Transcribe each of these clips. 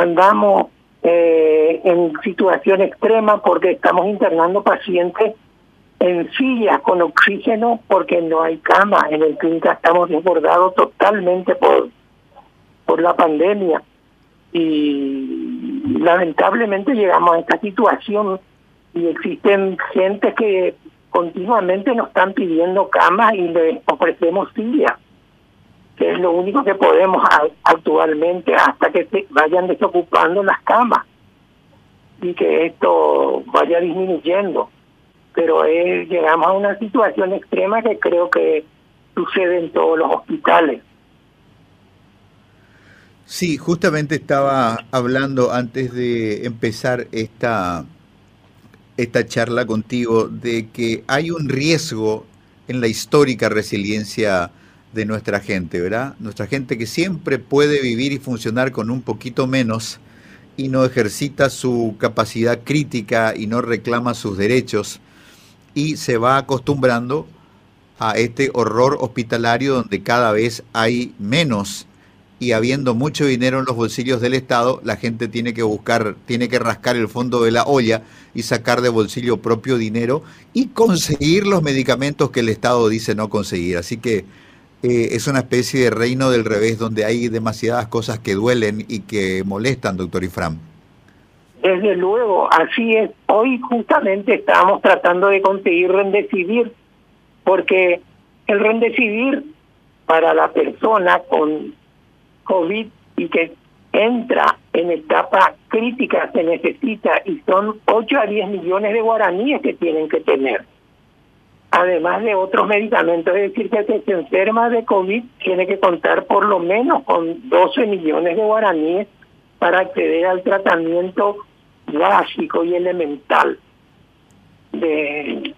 andamos eh, en situación extrema porque estamos internando pacientes en sillas con oxígeno porque no hay cama. En el clínica estamos desbordados totalmente por, por la pandemia. Y lamentablemente llegamos a esta situación y existen gente que continuamente nos están pidiendo camas y le ofrecemos sillas, que es lo único que podemos actualmente hasta que se vayan desocupando las camas y que esto vaya disminuyendo. Pero llegamos a una situación extrema que creo que sucede en todos los hospitales. Sí, justamente estaba hablando antes de empezar esta esta charla contigo de que hay un riesgo en la histórica resiliencia de nuestra gente, ¿verdad? Nuestra gente que siempre puede vivir y funcionar con un poquito menos y no ejercita su capacidad crítica y no reclama sus derechos y se va acostumbrando a este horror hospitalario donde cada vez hay menos y habiendo mucho dinero en los bolsillos del Estado, la gente tiene que buscar, tiene que rascar el fondo de la olla y sacar de bolsillo propio dinero y conseguir los medicamentos que el Estado dice no conseguir. Así que eh, es una especie de reino del revés donde hay demasiadas cosas que duelen y que molestan, doctor Ifram. Desde luego, así es. Hoy justamente estamos tratando de conseguir rendecibir, porque el rendecibir para la persona con COVID y que entra en etapa crítica se necesita y son 8 a 10 millones de guaraníes que tienen que tener. Además de otros medicamentos, es decir, que el se enferma de COVID tiene que contar por lo menos con 12 millones de guaraníes para acceder al tratamiento básico y elemental de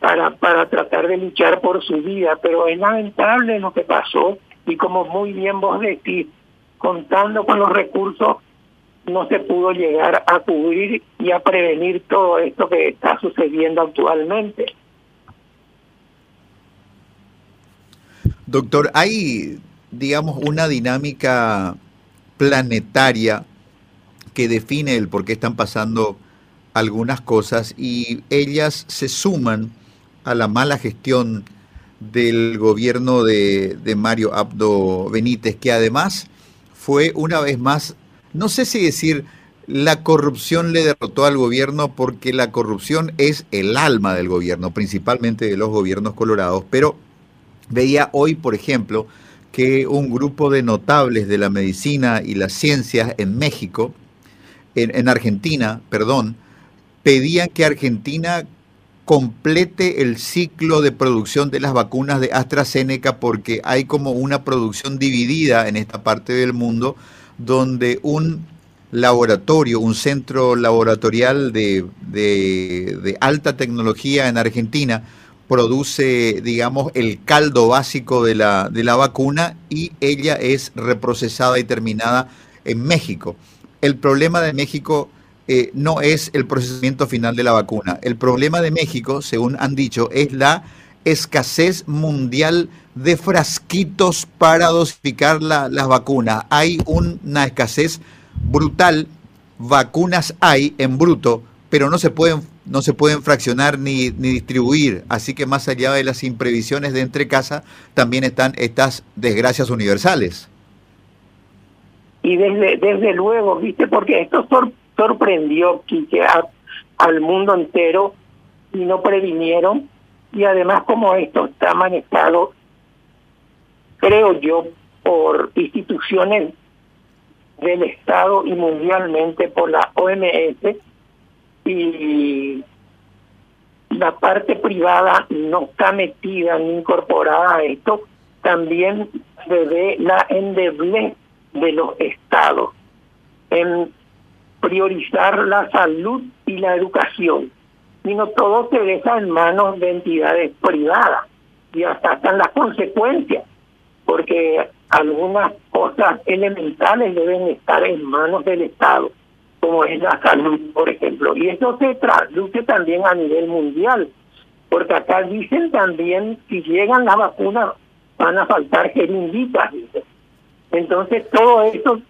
para para tratar de luchar por su vida, pero es lamentable lo que pasó y como muy bien vos decís, contando con los recursos no se pudo llegar a cubrir y a prevenir todo esto que está sucediendo actualmente. Doctor, hay, digamos, una dinámica planetaria que define el por qué están pasando algunas cosas y ellas se suman a la mala gestión del gobierno de, Mario Abdo Benítez, que además fue una vez más, no sé si decir, la corrupción le derrotó al gobierno porque la corrupción es el alma del gobierno, principalmente de los gobiernos colorados, pero veía hoy, por ejemplo, que un grupo de notables de la medicina y las ciencias en México, en, en Argentina, perdón, pedían que Argentina complete el ciclo de producción de las vacunas de AstraZeneca porque hay como una producción dividida en esta parte del mundo donde un laboratorio, un centro laboratorial de, alta tecnología en Argentina produce, digamos, el caldo básico de la, de la vacuna y ella es reprocesada y terminada en México. El problema de México eh, no es el procesamiento final de la vacuna. El problema de México, según han dicho, es la escasez mundial de frasquitos para dosificar la, las vacunas. Hay una escasez brutal, vacunas hay en bruto, pero no se pueden, no se pueden fraccionar ni, ni distribuir. Así que más allá de las imprevisiones de entre casa, también están estas desgracias universales. Y desde, desde luego, ¿viste? Porque esto sorprendió Quique al mundo entero y no previnieron. Y además como esto está manejado, creo yo, por instituciones del Estado y mundialmente por la OMS y la parte privada no está metida ni incorporada a esto, también se ve la endeblez de los estados en priorizar la salud y la educación, sino todo se deja en manos de entidades privadas y hasta están las consecuencias, porque algunas cosas elementales deben estar en manos del Estado, como es la salud, por ejemplo. Y eso se traduce también a nivel mundial, porque acá dicen también, si llegan las vacunas, van a faltar jeringuitas. Entonces todo eso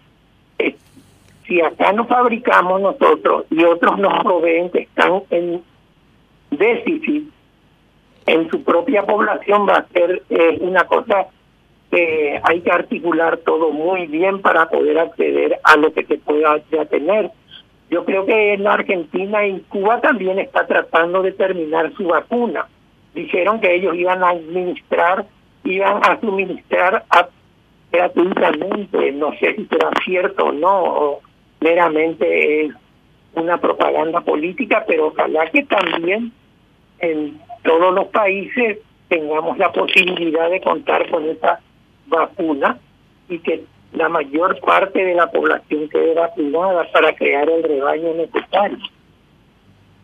si acá no fabricamos nosotros y otros nos proveen que están en déficit en su propia población va a ser eh, una cosa que hay que articular todo muy bien para poder acceder a lo que se pueda tener. Yo creo que en Argentina y Cuba también está tratando de terminar su vacuna. Dijeron que ellos iban a administrar, iban a suministrar gratuitamente, no sé si será cierto o no, o meramente es una propaganda política, pero ojalá que también en todos los países tengamos la posibilidad de contar con esta vacuna y que la mayor parte de la población quede vacunada para crear el rebaño necesario.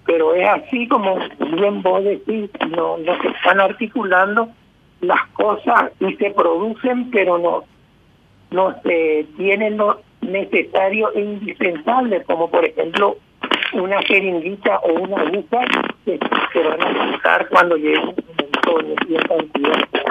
Pero es así como bien vos decís, no, no se están articulando las cosas y se producen, pero no, no se tienen lo necesario e indispensable, como por ejemplo una jeringuita o una aguja que se van a usar cuando llegue un momento de cantidad